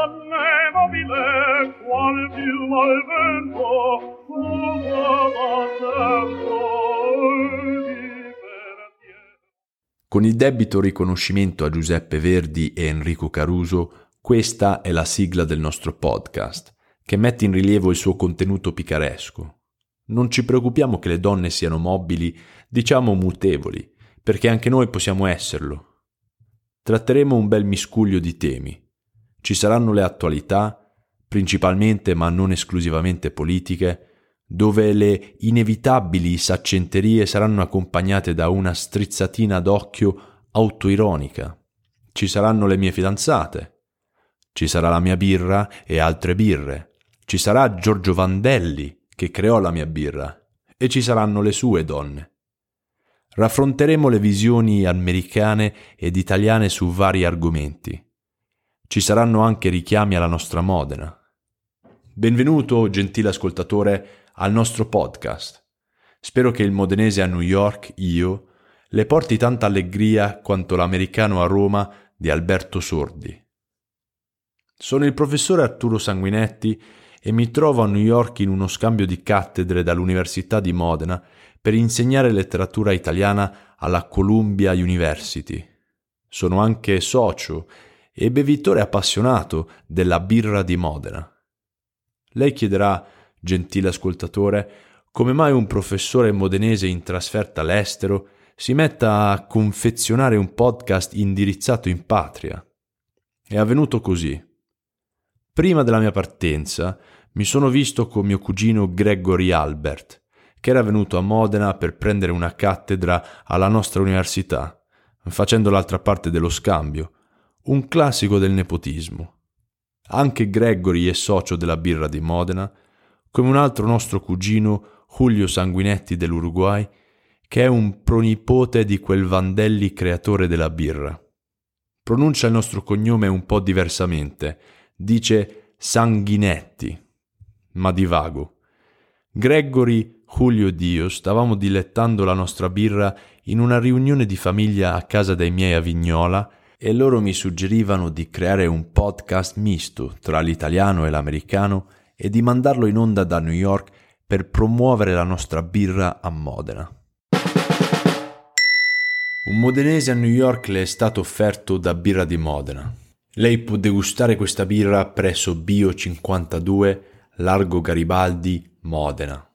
donne mobile, qual piuma al vento, Con il debito riconoscimento a Giuseppe Verdi e Enrico Caruso, questa è la sigla del nostro podcast, che mette in rilievo il suo contenuto picaresco. Non ci preoccupiamo che le donne siano mobili, diciamo mutevoli, perché anche noi possiamo esserlo. Tratteremo un bel miscuglio di temi. Ci saranno le attualità, principalmente ma non esclusivamente politiche, dove le inevitabili saccenterie saranno accompagnate da una strizzatina d'occhio autoironica. Ci saranno le mie fidanzate, ci sarà la mia birra e altre birre, ci sarà Giorgio Vandelli che creò la mia birra e ci saranno le sue donne. Raffronteremo le visioni americane ed italiane su vari argomenti. Ci saranno anche richiami alla nostra Modena. Benvenuto, gentile ascoltatore, al nostro podcast. Spero che il modenese a New York, io, le porti tanta allegria quanto l'americano a Roma di Alberto Sordi. Sono il professore Arturo Sanguinetti e mi trovo a New York in uno scambio di cattedre dall'Università di Modena per insegnare letteratura italiana alla Columbia University. Sono anche socio e bevitore appassionato della birra di Modena. Lei chiederà gentile ascoltatore, come mai un professore modenese in trasferta all'estero si metta a confezionare un podcast indirizzato in patria. È avvenuto così. Prima della mia partenza mi sono visto con mio cugino Gregory Albert, che era venuto a Modena per prendere una cattedra alla nostra università, facendo l'altra parte dello scambio, un classico del nepotismo. Anche Gregory è socio della birra di Modena come un altro nostro cugino Julio Sanguinetti dell'Uruguay, che è un pronipote di quel Vandelli creatore della birra. Pronuncia il nostro cognome un po' diversamente, dice Sanguinetti, ma divago. Gregory, Julio ed io stavamo dilettando la nostra birra in una riunione di famiglia a casa dei miei a Vignola e loro mi suggerivano di creare un podcast misto tra l'italiano e l'americano e di mandarlo in onda da New York per promuovere la nostra birra a Modena. Un modenese a New York le è stato offerto da Birra di Modena. Lei può degustare questa birra presso Bio 52, Largo Garibaldi, Modena.